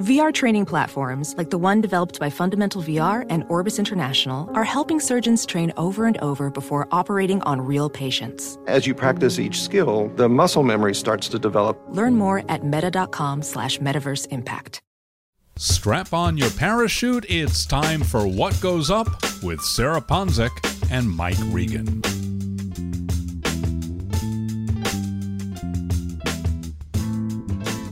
VR training platforms, like the one developed by Fundamental VR and Orbis International, are helping surgeons train over and over before operating on real patients. As you practice each skill, the muscle memory starts to develop. Learn more at meta.com slash metaverse impact. Strap on your parachute. It's time for What Goes Up with Sarah Ponczek and Mike Regan.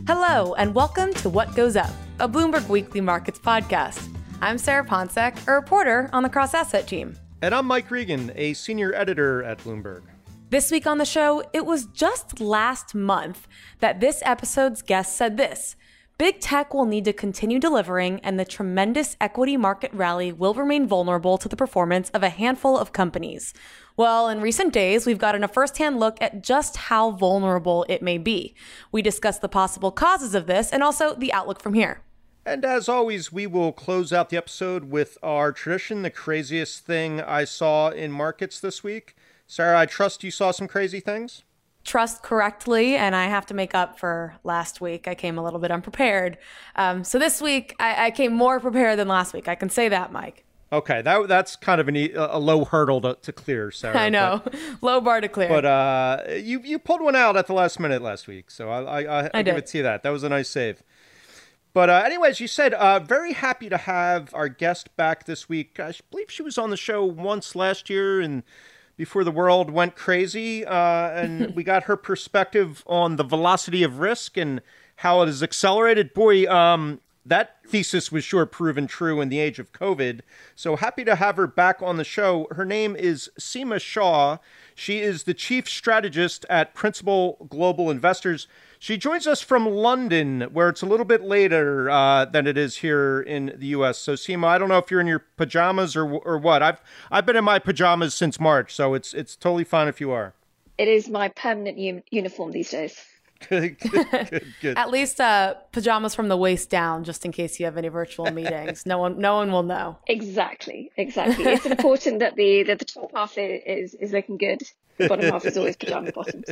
Hello, and welcome to What Goes Up, a Bloomberg Weekly Markets podcast. I'm Sarah Ponczek, a reporter on the cross asset team. And I'm Mike Regan, a senior editor at Bloomberg. This week on the show, it was just last month that this episode's guest said this Big tech will need to continue delivering, and the tremendous equity market rally will remain vulnerable to the performance of a handful of companies. Well, in recent days, we've gotten a firsthand look at just how vulnerable it may be. We discuss the possible causes of this and also the outlook from here. And as always, we will close out the episode with our tradition the craziest thing I saw in markets this week. Sarah, I trust you saw some crazy things? Trust correctly, and I have to make up for last week. I came a little bit unprepared. Um, so this week, I, I, came more prepared than last week. I can say that, Mike. Okay, that that's kind of an, a low hurdle to, to clear, Sarah. I know, but, low bar to clear. But uh, you you pulled one out at the last minute last week, so I I, I, I give it to you that. That was a nice save. But uh, anyways, you said uh, very happy to have our guest back this week. I believe she was on the show once last year, and before the world went crazy, uh, and we got her perspective on the velocity of risk and how it has accelerated. Boy, um, that thesis was sure proven true in the age of COVID. So happy to have her back on the show. Her name is Seema Shah. She is the chief strategist at Principal Global Investors. She joins us from London, where it's a little bit later uh, than it is here in the U.S. So, Seema, I don't know if you're in your pajamas or or what. I've I've been in my pajamas since March, so it's it's totally fine if you are. It is my permanent u- uniform these days. Good, good, good, At least uh, pajamas from the waist down, just in case you have any virtual meetings. no one, no one will know. Exactly, exactly. It's important that the that the top half is is looking good. The bottom half is always pajama bottoms.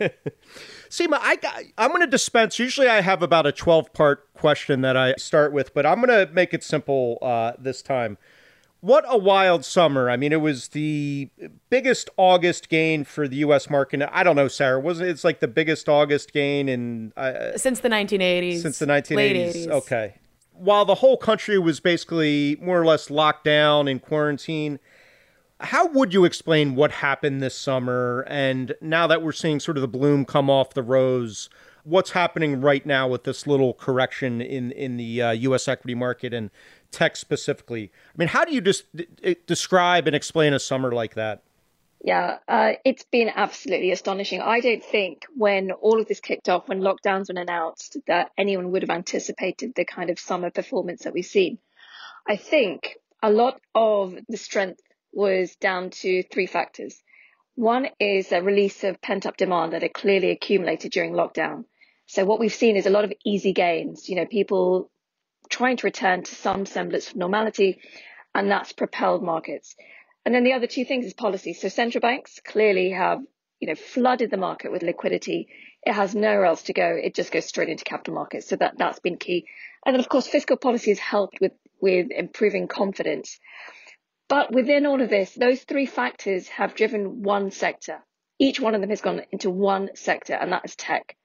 Seema, I got, I'm going to dispense. Usually, I have about a 12 part question that I start with, but I'm going to make it simple uh, this time. What a wild summer! I mean, it was the biggest August gain for the U.S. market. I don't know, Sarah. Wasn't it's like the biggest August gain in uh, since the 1980s? Since the 1980s. Okay. While the whole country was basically more or less locked down in quarantine, how would you explain what happened this summer? And now that we're seeing sort of the bloom come off the rose, what's happening right now with this little correction in in the uh, U.S. equity market and tech specifically? I mean, how do you just d- describe and explain a summer like that? Yeah, uh, it's been absolutely astonishing. I don't think when all of this kicked off, when lockdowns were announced, that anyone would have anticipated the kind of summer performance that we've seen. I think a lot of the strength was down to three factors. One is a release of pent up demand that had clearly accumulated during lockdown. So what we've seen is a lot of easy gains, you know, people trying to return to some semblance of normality, and that's propelled markets. And then the other two things is policy. So central banks clearly have, you know, flooded the market with liquidity. It has nowhere else to go. It just goes straight into capital markets. So that, that's been key. And then of course, fiscal policy has helped with, with improving confidence. But within all of this, those three factors have driven one sector. Each one of them has gone into one sector, and that is tech.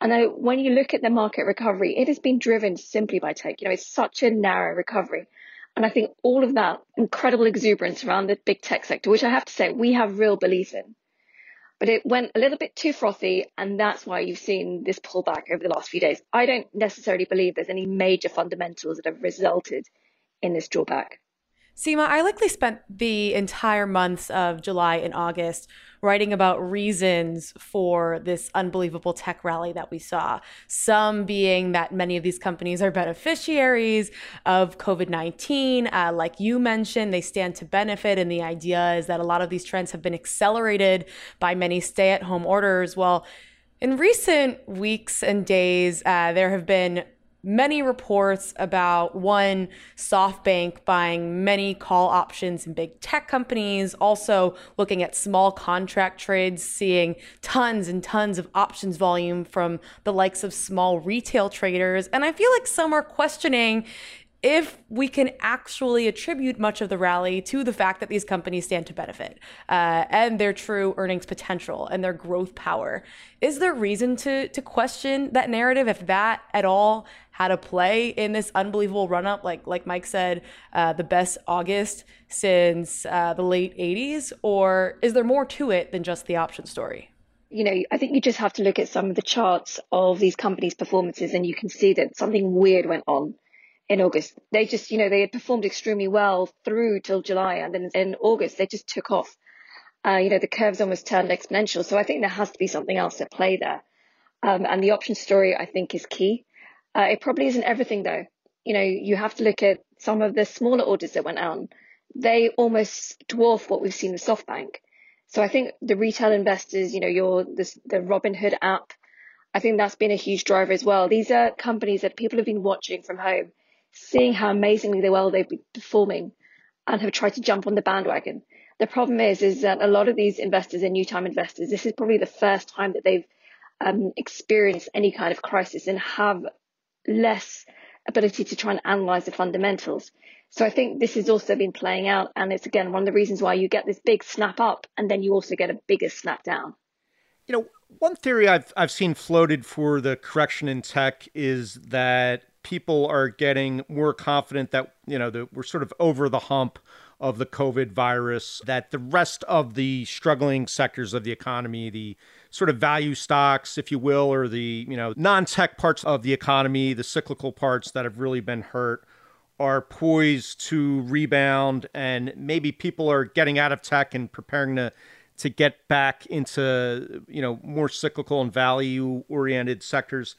And when you look at the market recovery, it has been driven simply by tech. You know, it's such a narrow recovery. And I think all of that incredible exuberance around the big tech sector, which I have to say we have real belief in. But it went a little bit too frothy, and that's why you've seen this pullback over the last few days. I don't necessarily believe there's any major fundamentals that have resulted in this drawback. Seema, I likely spent the entire months of July and August writing about reasons for this unbelievable tech rally that we saw. Some being that many of these companies are beneficiaries of COVID 19. Uh, like you mentioned, they stand to benefit. And the idea is that a lot of these trends have been accelerated by many stay at home orders. Well, in recent weeks and days, uh, there have been many reports about one SoftBank buying many call options in big tech companies, also looking at small contract trades, seeing tons and tons of options volume from the likes of small retail traders. And I feel like some are questioning if we can actually attribute much of the rally to the fact that these companies stand to benefit uh, and their true earnings potential and their growth power. Is there reason to to question that narrative if that at all had to play in this unbelievable run up? Like like Mike said, uh, the best August since uh, the late '80s, or is there more to it than just the option story? you know, I think you just have to look at some of the charts of these companies' performances and you can see that something weird went on in August. They just, you know, they had performed extremely well through till July, and then in August they just took off. Uh, you know, the curves almost turned exponential. So I think there has to be something else at play there. Um, and the option story, I think, is key. Uh, it probably isn't everything though. You know, you have to look at some of the smaller orders that went out. They almost dwarf what we've seen with SoftBank. So I think the retail investors, you know, your this, the Robinhood app, I think that's been a huge driver as well. These are companies that people have been watching from home seeing how amazingly well they've been performing and have tried to jump on the bandwagon. The problem is, is that a lot of these investors are new time investors. This is probably the first time that they've um, experienced any kind of crisis and have less ability to try and analyze the fundamentals. So I think this has also been playing out, and it's again one of the reasons why you get this big snap up, and then you also get a bigger snap down. You know, one theory I've I've seen floated for the correction in tech is that people are getting more confident that you know that we're sort of over the hump of the COVID virus, that the rest of the struggling sectors of the economy, the sort of value stocks, if you will, or the you know non-tech parts of the economy, the cyclical parts that have really been hurt, are poised to rebound, and maybe people are getting out of tech and preparing to to get back into you know more cyclical and value oriented sectors.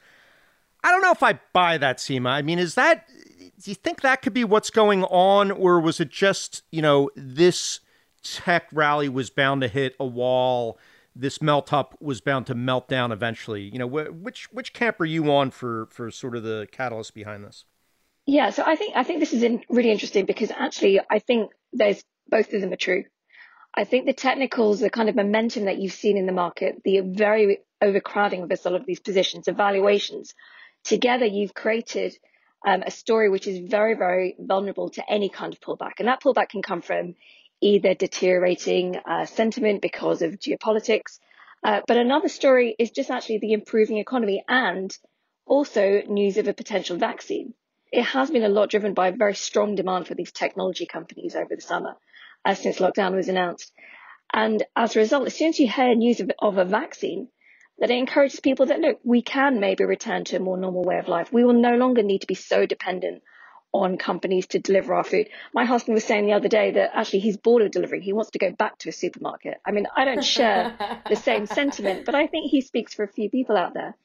I don't know if I buy that, Seema. I mean, is that, do you think that could be what's going on? Or was it just, you know, this tech rally was bound to hit a wall? This melt up was bound to melt down eventually. You know, wh- which which camp are you on for for sort of the catalyst behind this? Yeah, so I think I think this is in, really interesting because actually I think there's both of them are true. I think the technicals, the kind of momentum that you've seen in the market, the very overcrowding of a lot of these positions, evaluations, together you've created um, a story which is very, very vulnerable to any kind of pullback. And that pullback can come from either deteriorating uh, sentiment because of geopolitics, uh, but another story is just actually the improving economy and also news of a potential vaccine. It has been a lot driven by very strong demand for these technology companies over the summer uh, since lockdown was announced. And as a result, as soon as you hear news of, of a vaccine, that it encourages people that look, we can maybe return to a more normal way of life. We will no longer need to be so dependent on companies to deliver our food. My husband was saying the other day that actually he's bored of delivering. He wants to go back to a supermarket. I mean, I don't share the same sentiment, but I think he speaks for a few people out there.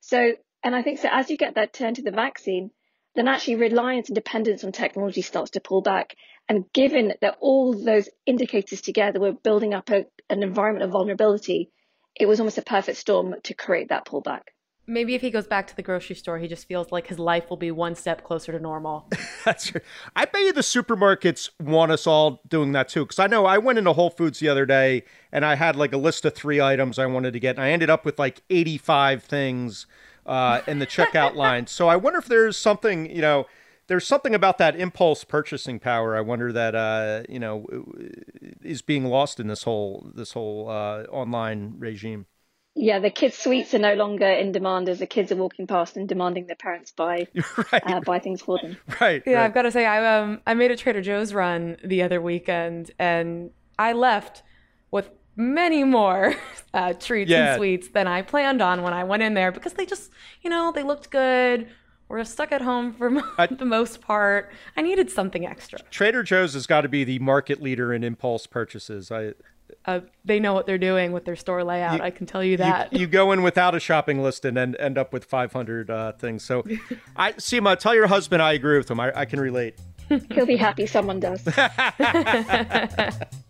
So, and I think so as you get that turn to the vaccine, then actually reliance and dependence on technology starts to pull back. And given that all those indicators together were building up a, an environment of vulnerability, it was almost a perfect storm to create that pullback. Maybe if he goes back to the grocery store, he just feels like his life will be one step closer to normal. That's true. I bet you the supermarkets want us all doing that too. Because I know I went into Whole Foods the other day and I had like a list of three items I wanted to get, and I ended up with like 85 things uh, in the checkout line. So I wonder if there's something, you know, there's something about that impulse purchasing power. I wonder that uh, you know is being lost in this whole this whole uh, online regime. Yeah, the kids' sweets are no longer in demand as the kids are walking past and demanding their parents buy right. uh, buy things for them. Right. Yeah, right. I've got to say, I um I made a Trader Joe's run the other weekend, and I left with many more uh, treats yeah. and sweets than I planned on when I went in there because they just, you know, they looked good we're stuck at home for the most part. I needed something extra. Trader Joe's has got to be the market leader in impulse purchases. I uh, they know what they're doing with their store layout. You, I can tell you that. You, you, go in without a shopping list and end, end up with 500 uh, things. So, I Seema, tell your husband I agree with him. I, I can relate. He'll be happy someone does.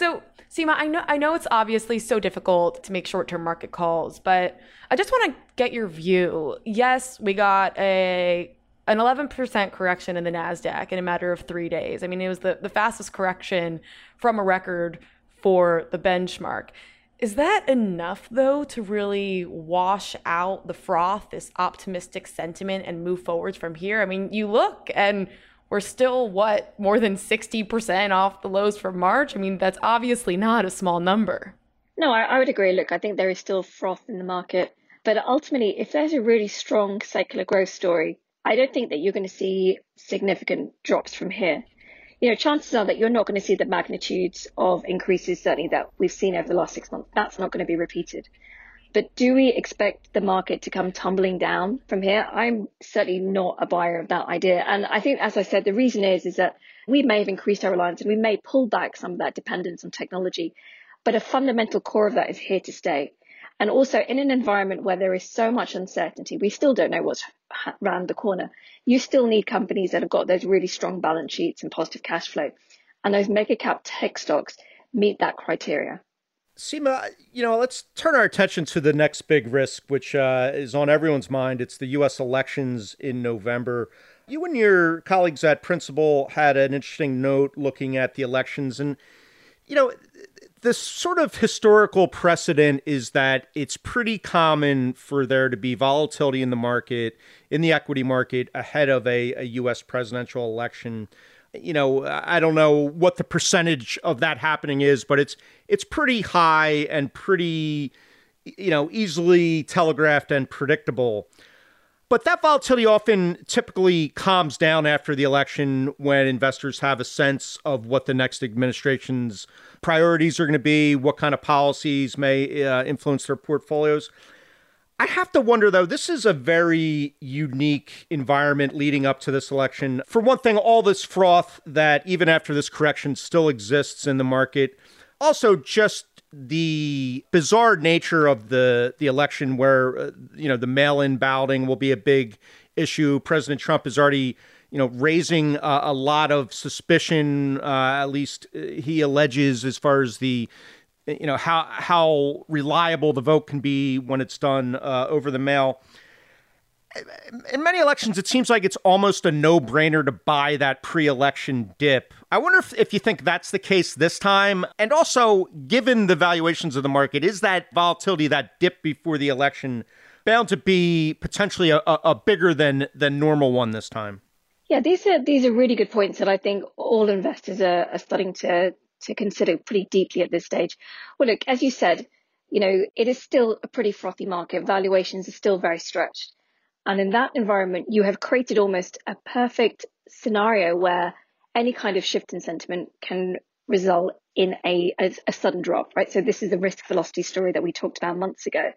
So, Seema, I know I know it's obviously so difficult to make short-term market calls, but I just want to get your view. Yes, we got a an 11% correction in the Nasdaq in a matter of 3 days. I mean, it was the the fastest correction from a record for the benchmark. Is that enough though to really wash out the froth, this optimistic sentiment and move forwards from here? I mean, you look and we're still what more than 60% off the lows from March. I mean, that's obviously not a small number. No, I, I, would agree. Look, I think there is still froth in the market. But ultimately, if there's a really strong secular growth story, I don't think that you're going to see significant drops from here. You know, chances are that you're not going to see the magnitudes of increases, certainly that we've seen over the last six months. That's not going to be repeated. But do we expect the market to come tumbling down from here? I'm certainly not a buyer of that idea. And I think, as I said, the reason is, is that we may have increased our reliance and we may pull back some of that dependence on technology, but a fundamental core of that is here to stay. And also in an environment where there is so much uncertainty, we still don't know what's around the corner. You still need companies that have got those really strong balance sheets and positive cash flow. And those mega cap tech stocks meet that criteria. Seema, you know, let's turn our attention to the next big risk, which uh, is on everyone's mind. It's the U.S. elections in November. You and your colleagues at Principal had an interesting note looking at the elections. And, you know, this sort of historical precedent is that it's pretty common for there to be volatility in the market, in the equity market, ahead of a, a U.S. presidential election you know, I don't know what the percentage of that happening is, but it's it's pretty high and pretty, you know, easily telegraphed and predictable. But that volatility often typically calms down after the election when investors have a sense of what the next administration's priorities are going to be, what kind of policies may uh, influence their portfolios. I have to wonder, though, this is a very unique environment leading up to this election. For one thing, all this froth that even after this correction still exists in the market. Also, just the bizarre nature of the the election where uh, you know the mail-in balloting will be a big issue president trump is already you know raising uh, a lot of suspicion uh, at least he alleges as far as the you know how how reliable the vote can be when it's done uh, over the mail. In many elections, it seems like it's almost a no-brainer to buy that pre-election dip. I wonder if, if you think that's the case this time, and also given the valuations of the market, is that volatility, that dip before the election, bound to be potentially a, a bigger than than normal one this time? Yeah, these are these are really good points that I think all investors are, are starting to to consider pretty deeply at this stage. Well, look, as you said, you know, it is still a pretty frothy market. Valuations are still very stretched. And in that environment, you have created almost a perfect scenario where any kind of shift in sentiment can result in a, a, a sudden drop, right? So this is the risk velocity story that we talked about months ago.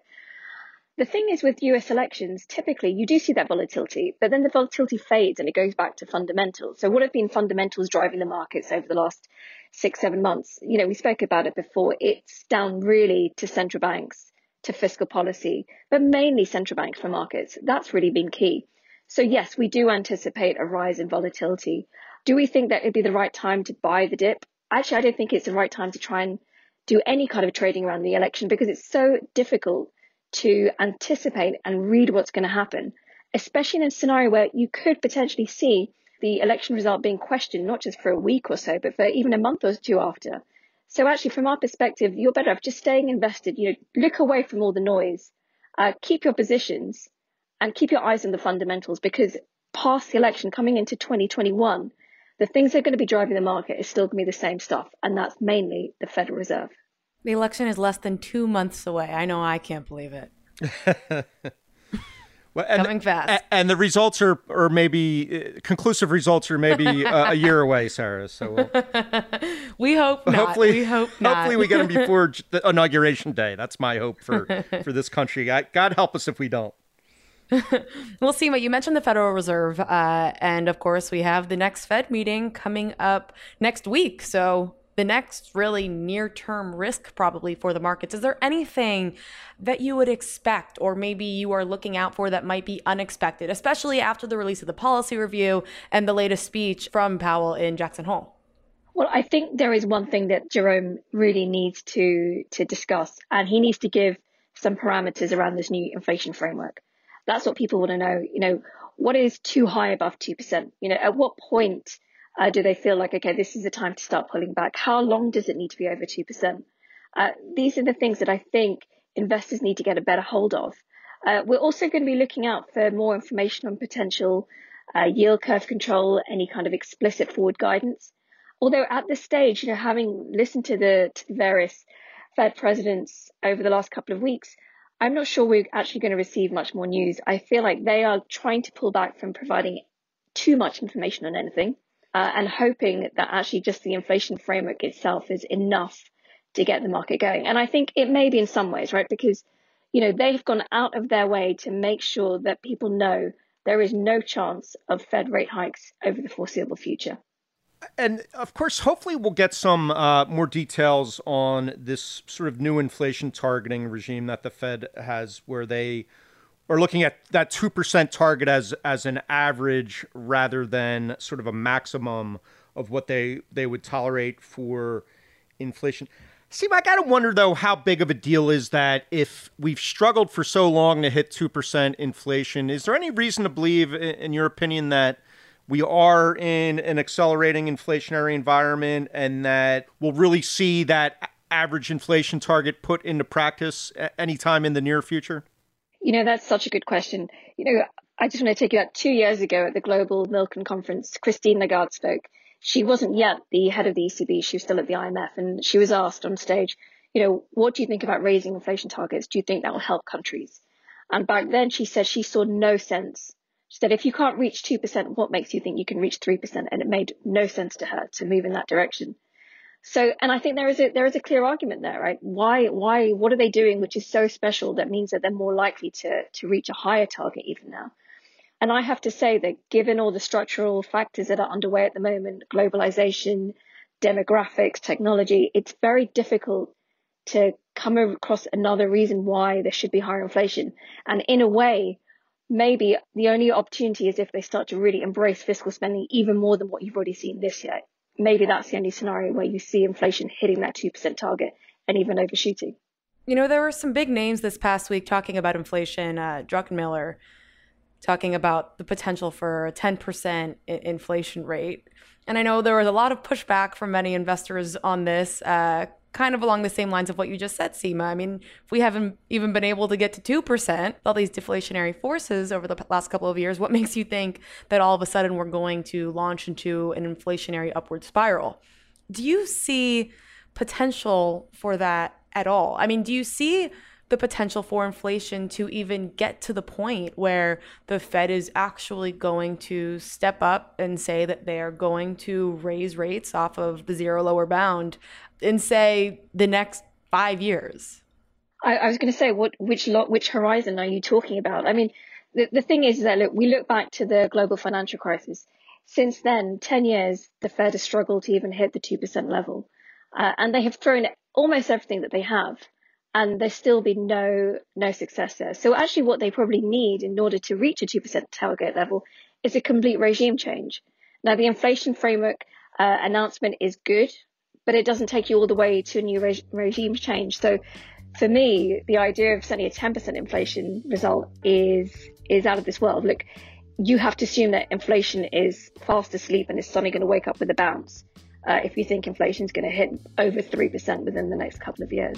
The thing is with US elections, typically you do see that volatility, but then the volatility fades and it goes back to fundamentals. So what have been fundamentals driving the markets over the last six, seven months? You know, we spoke about it before. It's down really to central banks, to fiscal policy, but mainly central banks for markets. That's really been key. So yes, we do anticipate a rise in volatility. Do we think that it'd be the right time to buy the dip? Actually, I don't think it's the right time to try and do any kind of trading around the election because it's so difficult to anticipate and read what's going to happen, especially in a scenario where you could potentially see the election result being questioned, not just for a week or so, but for even a month or two after. So actually, from our perspective, you're better off just staying invested. You know, look away from all the noise, uh, keep your positions, and keep your eyes on the fundamentals. Because past the election, coming into 2021, the things that are going to be driving the market is still going to be the same stuff, and that's mainly the Federal Reserve. The election is less than two months away. I know I can't believe it. well, and, Coming fast. And the results are, or maybe uh, conclusive results are maybe uh, a year away, Sarah. So we'll, we hope not. Hopefully, we hope not. Hopefully, we get them before the inauguration day. That's my hope for for this country. God help us if we don't. we'll see. But you mentioned the Federal Reserve, uh, and of course, we have the next Fed meeting coming up next week. So the next really near term risk probably for the markets. Is there anything that you would expect or maybe you are looking out for that might be unexpected, especially after the release of the policy review and the latest speech from Powell in Jackson Hole? Well, I think there is one thing that Jerome really needs to to discuss, and he needs to give some parameters around this new inflation framework. That's what people want to know. You know, what is too high above two percent? You know, at what point uh, do they feel like, okay, this is the time to start pulling back? How long does it need to be over 2%? Uh, these are the things that I think investors need to get a better hold of. Uh, we're also going to be looking out for more information on potential uh, yield curve control, any kind of explicit forward guidance. Although at this stage, you know, having listened to the, to the various Fed presidents over the last couple of weeks, I'm not sure we're actually going to receive much more news. I feel like they are trying to pull back from providing too much information on anything uh, and hoping that actually just the inflation framework itself is enough to get the market going. And I think it may be in some ways, right? Because, you know, they've gone out of their way to make sure that people know there is no chance of Fed rate hikes over the foreseeable future. And of course, hopefully, we'll get some uh, more details on this sort of new inflation targeting regime that the Fed has, where they or looking at that 2% target as as an average rather than sort of a maximum of what they they would tolerate for inflation. See, I gotta wonder though how big of a deal is that if we've struggled for so long to hit two percent inflation? Is there any reason to believe, in your opinion, that we are in an accelerating inflationary environment and that we'll really see that average inflation target put into practice anytime in the near future? You know, that's such a good question. You know, I just want to take you back two years ago at the Global Milken Conference, Christine Lagarde spoke. She wasn't yet the head of the ECB. She was still at the IMF and she was asked on stage, you know, what do you think about raising inflation targets? Do you think that will help countries? And back then she said she saw no sense. She said, if you can't reach 2%, what makes you think you can reach 3%? And it made no sense to her to move in that direction. So, and I think there is a there is a clear argument there, right? Why why what are they doing which is so special that means that they're more likely to to reach a higher target even now? And I have to say that given all the structural factors that are underway at the moment, globalization, demographics, technology, it's very difficult to come across another reason why there should be higher inflation. And in a way, maybe the only opportunity is if they start to really embrace fiscal spending even more than what you've already seen this year maybe that's the only scenario where you see inflation hitting that 2% target and even overshooting. You know, there were some big names this past week talking about inflation. Uh, Druckenmiller talking about the potential for a 10% inflation rate. And I know there was a lot of pushback from many investors on this. Uh, kind of along the same lines of what you just said, Seema. I mean, if we haven't even been able to get to 2%, all these deflationary forces over the last couple of years, what makes you think that all of a sudden we're going to launch into an inflationary upward spiral? Do you see potential for that at all? I mean, do you see the potential for inflation to even get to the point where the Fed is actually going to step up and say that they are going to raise rates off of the zero lower bound in, say, the next five years? I, I was going to say, what, which lot, which horizon are you talking about? I mean, the, the thing is that look, we look back to the global financial crisis. Since then, 10 years, the Fed has struggled to even hit the 2% level. Uh, and they have thrown almost everything that they have. And there's still been no, no success there. So actually what they probably need in order to reach a 2% target level is a complete regime change. Now, the inflation framework uh, announcement is good, but it doesn't take you all the way to a new re- regime change. So for me, the idea of sending a 10% inflation result is is out of this world. Look, you have to assume that inflation is fast asleep and is suddenly going to wake up with a bounce uh, if you think inflation is going to hit over 3% within the next couple of years.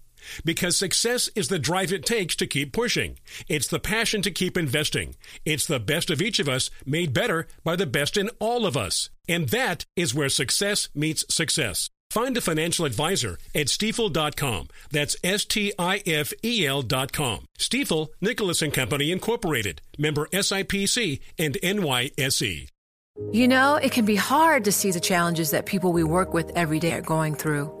Because success is the drive it takes to keep pushing. It's the passion to keep investing. It's the best of each of us made better by the best in all of us. And that is where success meets success. Find a financial advisor at stifel.com. That's S T I F E L.com. Stifel, Nicolaus and Company Incorporated, member SIPC and NYSE. You know, it can be hard to see the challenges that people we work with every day are going through.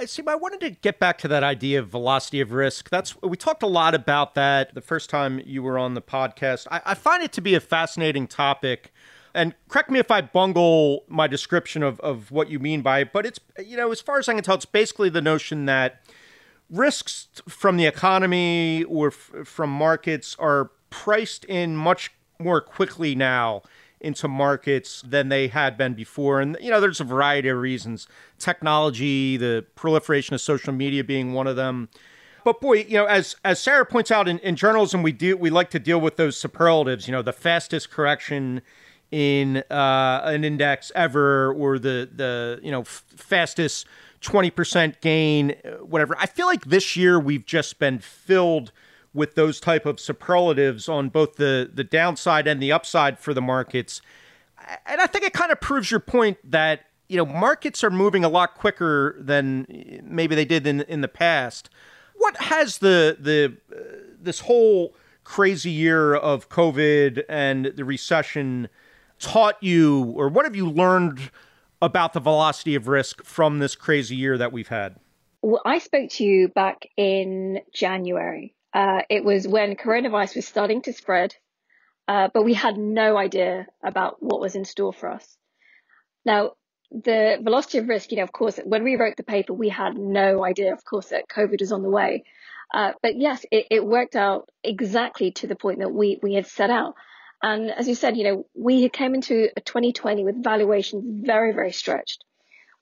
Uh, See, I wanted to get back to that idea of velocity of risk. That's we talked a lot about that the first time you were on the podcast. I, I find it to be a fascinating topic. And correct me if I bungle my description of, of what you mean by it, but it's, you know, as far as I can tell, it's basically the notion that risks from the economy or f- from markets are priced in much more quickly now into markets than they had been before. And, you know, there's a variety of reasons technology, the proliferation of social media being one of them. But boy, you know, as as Sarah points out in, in journalism, we do we like to deal with those superlatives. You know, the fastest correction in uh, an index ever, or the the you know f- fastest twenty percent gain, whatever. I feel like this year we've just been filled with those type of superlatives on both the the downside and the upside for the markets. And I think it kind of proves your point that you know markets are moving a lot quicker than maybe they did in in the past. What has the the uh, this whole crazy year of COVID and the recession taught you, or what have you learned about the velocity of risk from this crazy year that we've had? Well, I spoke to you back in January uh, it was when coronavirus was starting to spread, uh, but we had no idea about what was in store for us. Now, the velocity of risk, you know, of course, when we wrote the paper, we had no idea, of course, that COVID was on the way. Uh, but yes, it, it, worked out exactly to the point that we, we had set out. And as you said, you know, we came into 2020 with valuations very, very stretched.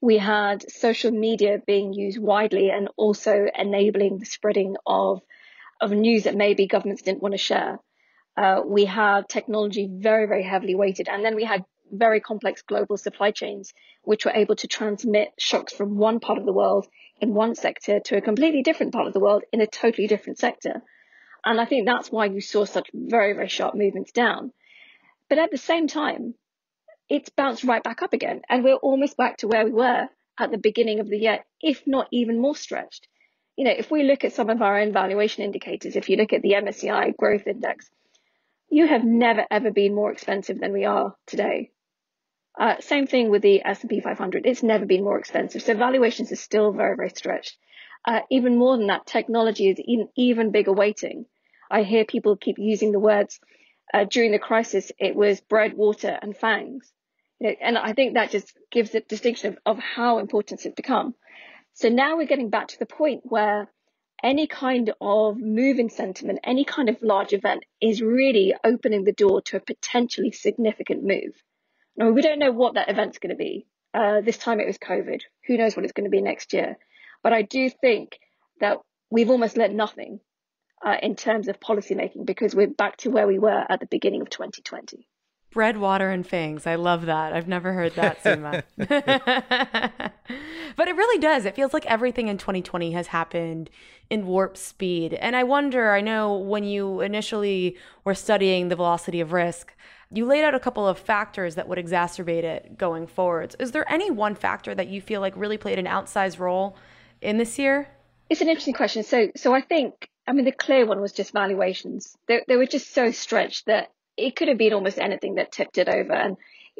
We had social media being used widely and also enabling the spreading of of news that maybe governments didn't want to share. Uh, we had technology very, very heavily weighted. And then we had very complex global supply chains, which were able to transmit shocks from one part of the world in one sector to a completely different part of the world in a totally different sector. And I think that's why you saw such very, very sharp movements down. But at the same time, it's bounced right back up again. And we're almost back to where we were at the beginning of the year, if not even more stretched you know, if we look at some of our own valuation indicators, if you look at the MSCI growth index, you have never ever been more expensive than we are today. Uh, same thing with the S&P 500. It's never been more expensive. So valuations are still very, very stretched. Uh, even more than that, technology is in even bigger weighting. I hear people keep using the words uh, during the crisis. It was bread, water, and fangs, you know, and I think that just gives a distinction of, of how important it's become. So now we're getting back to the point where any kind of moving sentiment, any kind of large event is really opening the door to a potentially significant move. Now, we don't know what that event's going to be. Uh, this time it was COVID. Who knows what it's going to be next year? But I do think that we've almost learned nothing uh, in terms of policymaking because we're back to where we were at the beginning of 2020. Bread, water, and fangs. I love that. I've never heard that, Seema. but it really does. It feels like everything in 2020 has happened in warp speed. And I wonder, I know when you initially were studying the velocity of risk, you laid out a couple of factors that would exacerbate it going forwards. Is there any one factor that you feel like really played an outsized role in this year? It's an interesting question. So, so I think, I mean, the clear one was just valuations. They, they were just so stretched that it could have been almost anything that tipped it over. And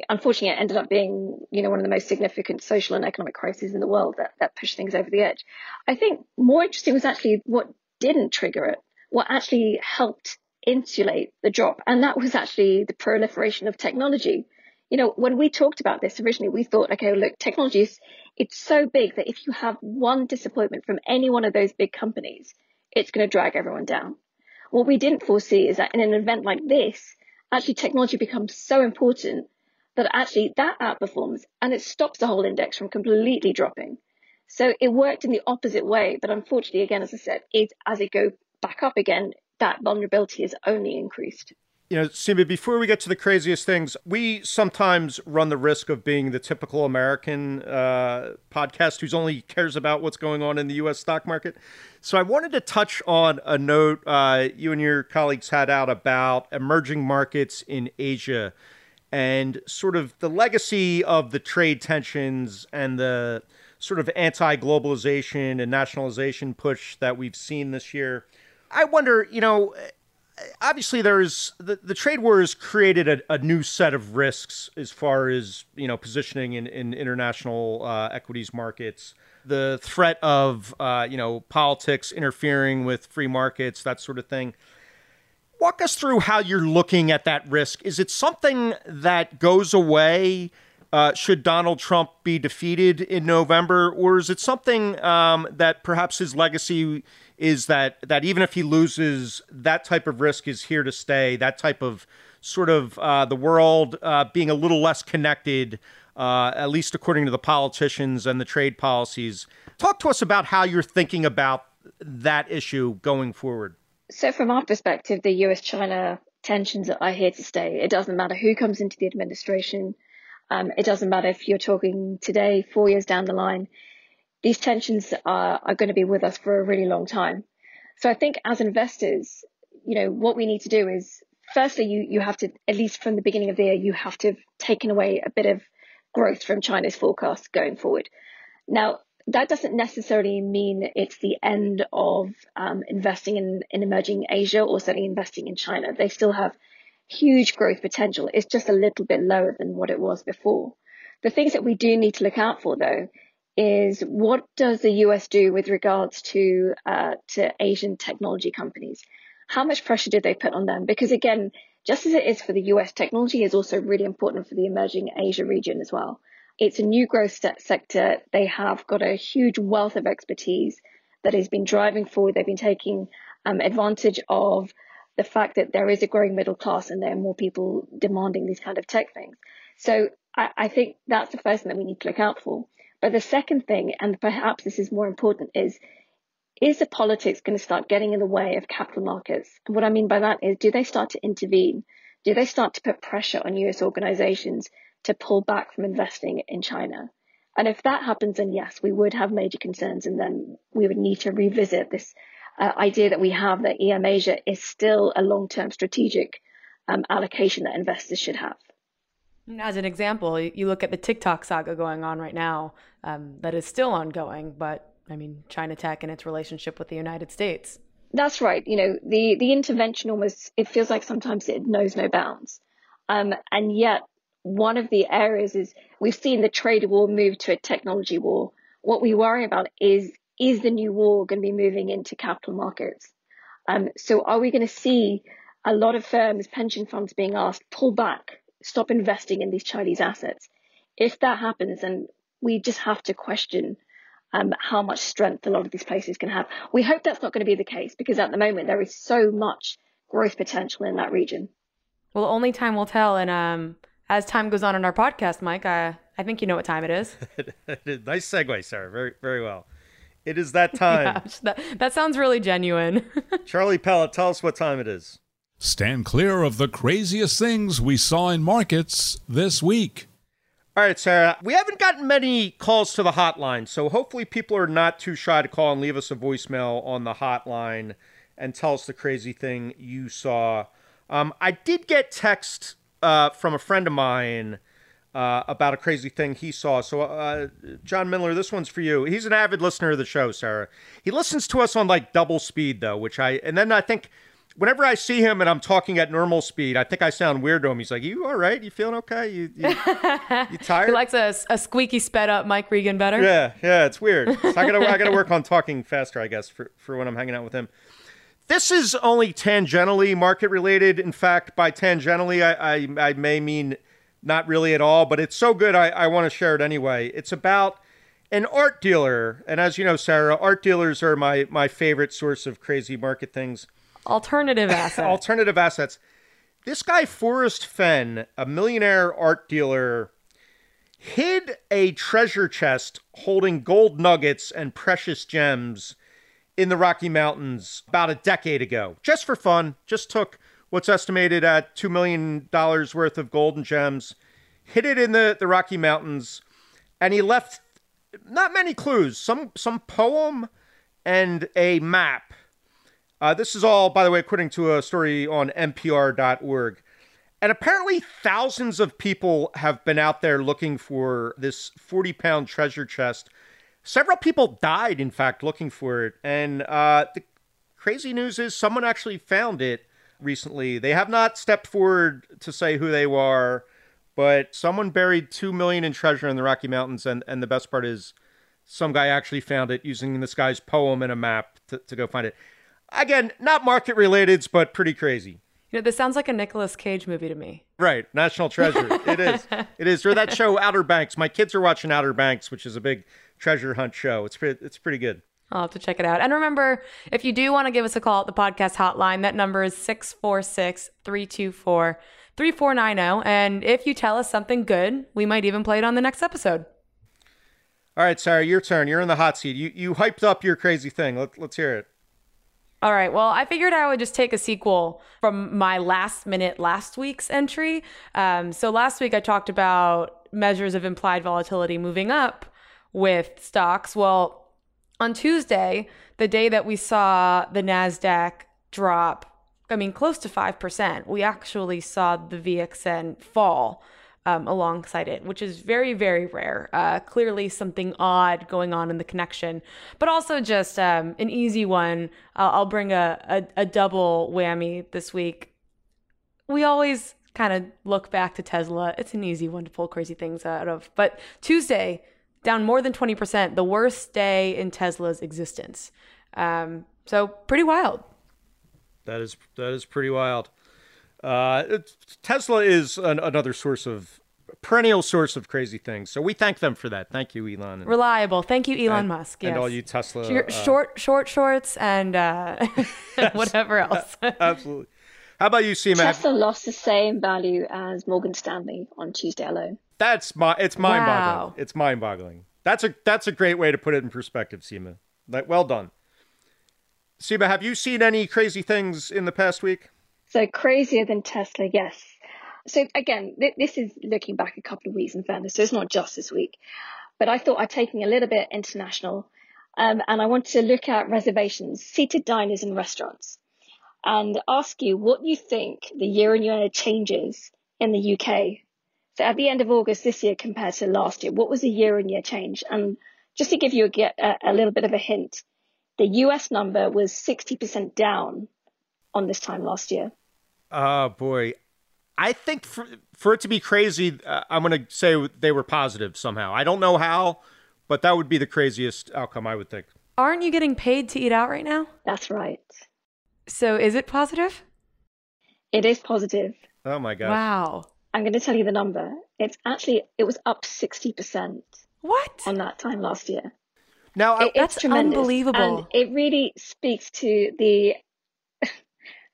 unfortunately, it ended up being, you know, one of the most significant social and economic crises in the world that, that pushed things over the edge. I think more interesting was actually what didn't trigger it, what actually helped insulate the drop. And that was actually the proliferation of technology you know, when we talked about this originally, we thought, okay, look, technology is, it's so big that if you have one disappointment from any one of those big companies, it's going to drag everyone down. What we didn't foresee is that in an event like this, actually technology becomes so important that actually that outperforms and it stops the whole index from completely dropping. So it worked in the opposite way, but unfortunately, again, as I said, it, as it go back up again, that vulnerability is only increased you know, Seema, before we get to the craziest things, we sometimes run the risk of being the typical American uh, podcast who's only cares about what's going on in the U.S. stock market. So I wanted to touch on a note uh, you and your colleagues had out about emerging markets in Asia and sort of the legacy of the trade tensions and the sort of anti globalization and nationalization push that we've seen this year. I wonder, you know, obviously there's the, the trade war has created a, a, new set of risks as far as you know positioning in, in international uh, equities markets. The threat of uh, you know politics interfering with free markets that sort of thing. Walk us through how you're looking at that risk. Is it something that goes away uh, should Donald Trump be defeated in November, or is it something um, that perhaps his legacy is that that even if he loses, that type of risk is here to stay. That type of sort of uh, the world uh, being a little less connected, uh, at least according to the politicians and the trade policies. Talk to us about how you're thinking about that issue going forward. So, from our perspective, the US China tensions are here to stay. It doesn't matter who comes into the administration. Um, it doesn't matter if you're talking today, four years down the line these tensions are, are going to be with us for a really long time. So I think as investors, you know, what we need to do is firstly, you, you have to, at least from the beginning of the year, you have to have taken away a bit of growth from China's forecast going forward. Now, that doesn't necessarily mean it's the end of um, investing in, in emerging Asia or certainly investing in China. They still have huge growth potential. It's just a little bit lower than what it was before. The things that we do need to look out for, though, is what does the US do with regards to uh, to Asian technology companies? How much pressure did they put on them? Because again, just as it is for the US, technology is also really important for the emerging Asia region as well. It's a new growth sector. They have got a huge wealth of expertise that has been driving forward. They've been taking um, advantage of the fact that there is a growing middle class and there are more people demanding these kind of tech things. So I, I think that's the first thing that we need to look out for. But the second thing, and perhaps this is more important, is is the politics going to start getting in the way of capital markets? And what I mean by that is, do they start to intervene? Do they start to put pressure on US organizations to pull back from investing in China? And if that happens, then yes, we would have major concerns, and then we would need to revisit this uh, idea that we have that EM Asia is still a long term strategic um, allocation that investors should have. As an example, you look at the TikTok saga going on right now, um, that is still ongoing, but I mean, China Tech and its relationship with the United States. That's right. You know, the, the intervention almost, it feels like sometimes it knows no bounds. Um, and yet, one of the areas is we've seen the trade war move to a technology war. What we worry about is is the new war going to be moving into capital markets? Um, so are we going to see a lot of firms, pension funds being asked, pull back, stop investing in these Chinese assets? If that happens, then we just have to question um, how much strength a lot of these places can have. We hope that's not going to be the case because at the moment there is so much growth potential in that region. Well, only time will tell. And um, as time goes on in our podcast, Mike, I, I think you know what time it is. nice segue, Sarah. Very, very well. It is that time. yeah, that, that sounds really genuine. Charlie Pellet, tell us what time it is. Stand clear of the craziest things we saw in markets this week. All right, Sarah. We haven't gotten many calls to the hotline, so hopefully people are not too shy to call and leave us a voicemail on the hotline and tell us the crazy thing you saw. Um, I did get text uh, from a friend of mine uh, about a crazy thing he saw. So, uh, John Miller, this one's for you. He's an avid listener of the show, Sarah. He listens to us on like double speed though, which I and then I think whenever I see him and I'm talking at normal speed, I think I sound weird to him. He's like, "You all right? You feeling okay? You you, you tired?" he likes a, a squeaky sped up Mike Regan better. Yeah, yeah, it's weird. So I gotta I gotta work on talking faster, I guess, for for when I'm hanging out with him. This is only tangentially market related. In fact, by tangentially, I, I, I may mean not really at all, but it's so good I, I want to share it anyway. It's about an art dealer. And as you know, Sarah, art dealers are my, my favorite source of crazy market things. Alternative assets. Alternative assets. This guy, Forrest Fenn, a millionaire art dealer, hid a treasure chest holding gold nuggets and precious gems in the Rocky Mountains about a decade ago, just for fun. Just took what's estimated at $2 million worth of gold and gems, hid it in the, the Rocky Mountains, and he left not many clues, some, some poem and a map. Uh, this is all, by the way, according to a story on NPR.org. And apparently, thousands of people have been out there looking for this 40 pound treasure chest. Several people died, in fact, looking for it. And uh, the crazy news is someone actually found it recently. They have not stepped forward to say who they were, but someone buried two million in treasure in the Rocky Mountains, and and the best part is, some guy actually found it using this guy's poem and a map to, to go find it. Again, not market related, but pretty crazy. You know, this sounds like a Nicolas Cage movie to me. Right, National Treasure. it is. It is. Or that show Outer Banks. My kids are watching Outer Banks, which is a big treasure hunt show. It's pretty, it's pretty good. I'll have to check it out. And remember, if you do want to give us a call at the podcast hotline, that number is 646 324 3490. And if you tell us something good, we might even play it on the next episode. All right, Sarah, your turn. You're in the hot seat. You, you hyped up your crazy thing. Let, let's hear it. All right. Well, I figured I would just take a sequel from my last minute last week's entry. Um, so last week I talked about measures of implied volatility moving up with stocks. Well, on Tuesday, the day that we saw the NASDAQ drop, I mean, close to 5%, we actually saw the VXN fall um, alongside it, which is very, very rare. Uh, clearly, something odd going on in the connection, but also just um, an easy one. I'll, I'll bring a, a, a double whammy this week. We always kind of look back to Tesla. It's an easy one to pull crazy things out of. But Tuesday, down more than 20%, the worst day in Tesla's existence. Um, so pretty wild. That is that is pretty wild. Uh, Tesla is an, another source of perennial source of crazy things. So we thank them for that. Thank you, Elon. And, Reliable. Thank you, Elon and, Musk. Yes. And all you Tesla uh, short short shorts and uh, whatever else. Absolutely. How about you, Seema? Tesla lost the same value as Morgan Stanley on Tuesday alone. That's my. It's mind-boggling. Wow. It's mind-boggling. That's a that's a great way to put it in perspective, Seema. Like, well done. Seema, have you seen any crazy things in the past week? So crazier than Tesla, yes. So again, th- this is looking back a couple of weeks in fairness, so it's not just this week. But I thought I'd take taking a little bit international, um, and I want to look at reservations, seated diners and restaurants, and ask you what you think the year-on-year changes in the UK so at the end of August this year compared to last year, what was the year on year change? And just to give you a, a, a little bit of a hint, the US number was 60% down on this time last year. Oh, boy. I think for, for it to be crazy, uh, I'm going to say they were positive somehow. I don't know how, but that would be the craziest outcome, I would think. Aren't you getting paid to eat out right now? That's right. So is it positive? It is positive. Oh my god! Wow. I'm going to tell you the number. It's actually it was up 60%. What? On that time last year. Now it, that's unbelievable. And it really speaks to the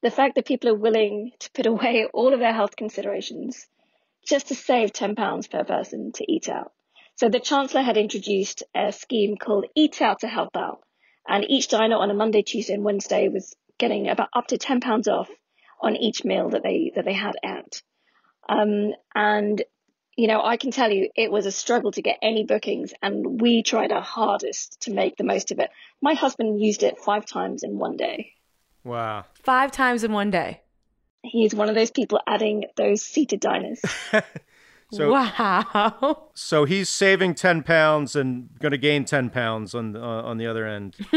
the fact that people are willing to put away all of their health considerations just to save £10 per person to eat out. So the Chancellor had introduced a scheme called Eat Out to Help Out. And each diner on a Monday, Tuesday, and Wednesday was getting about up to £10 off on each meal that they that they had out. Um, and you know, I can tell you it was a struggle to get any bookings, and we tried our hardest to make the most of it. My husband used it five times in one day. Wow. Five times in one day. He's one of those people adding those seated diners. so, wow. So he's saving 10 pounds and going to gain 10 pounds on, uh, on the other end.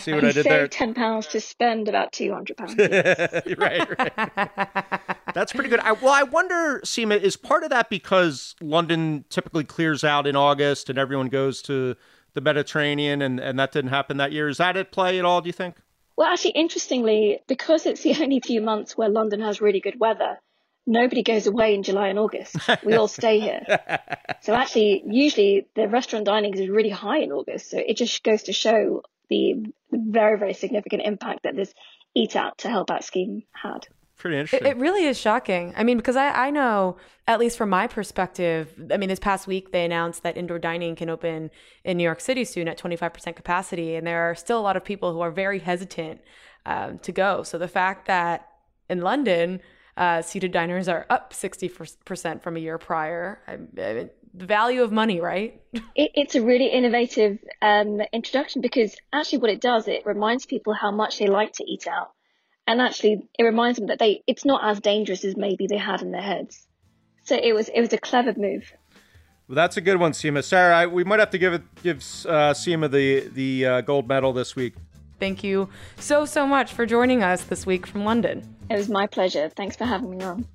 See what he I did there? 10 pounds to spend about 200 pounds. right, right. That's pretty good. I, well, I wonder, Seema, is part of that because London typically clears out in August and everyone goes to the Mediterranean and, and that didn't happen that year? Is that at play at all, do you think? Well, actually, interestingly, because it's the only few months where London has really good weather, nobody goes away in July and August. We all stay here. so actually, usually the restaurant dining is really high in August. So it just goes to show the very, very significant impact that this Eat Out to Help Out scheme had pretty interesting. It, it, really is shocking. I mean, because I, I know, at least from my perspective, I mean, this past week they announced that indoor dining can open in New York City soon at 25% capacity. And there are still a lot of people who are very hesitant um, to go. So the fact that in London, uh, seated diners are up 60% from a year prior. I, I mean, the value of money, right? It, it's a really innovative um, introduction because actually, what it does, it reminds people how much they like to eat out and actually it reminds them that they it's not as dangerous as maybe they had in their heads. So it was it was a clever move. Well, that's a good one, Seema. Sarah, I, we might have to give it give uh, Seema the the uh, gold medal this week. Thank you so so much for joining us this week from London. It was my pleasure. Thanks for having me on.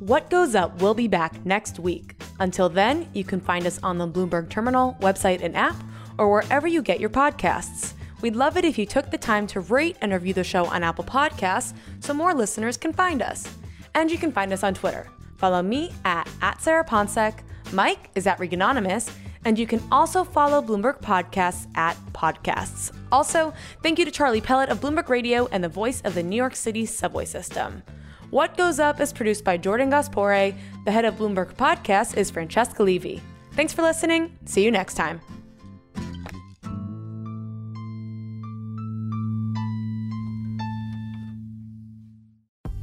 What Goes Up will be back next week. Until then, you can find us on the Bloomberg Terminal website and app, or wherever you get your podcasts. We'd love it if you took the time to rate and review the show on Apple Podcasts so more listeners can find us. And you can find us on Twitter. Follow me at, at Sarah Ponczek, Mike is at Reganonymous, and you can also follow Bloomberg Podcasts at Podcasts. Also, thank you to Charlie Pellet of Bloomberg Radio and the voice of the New York City subway system. What Goes Up is produced by Jordan Gass-Poore'. The head of Bloomberg Podcast is Francesca Levy. Thanks for listening. See you next time.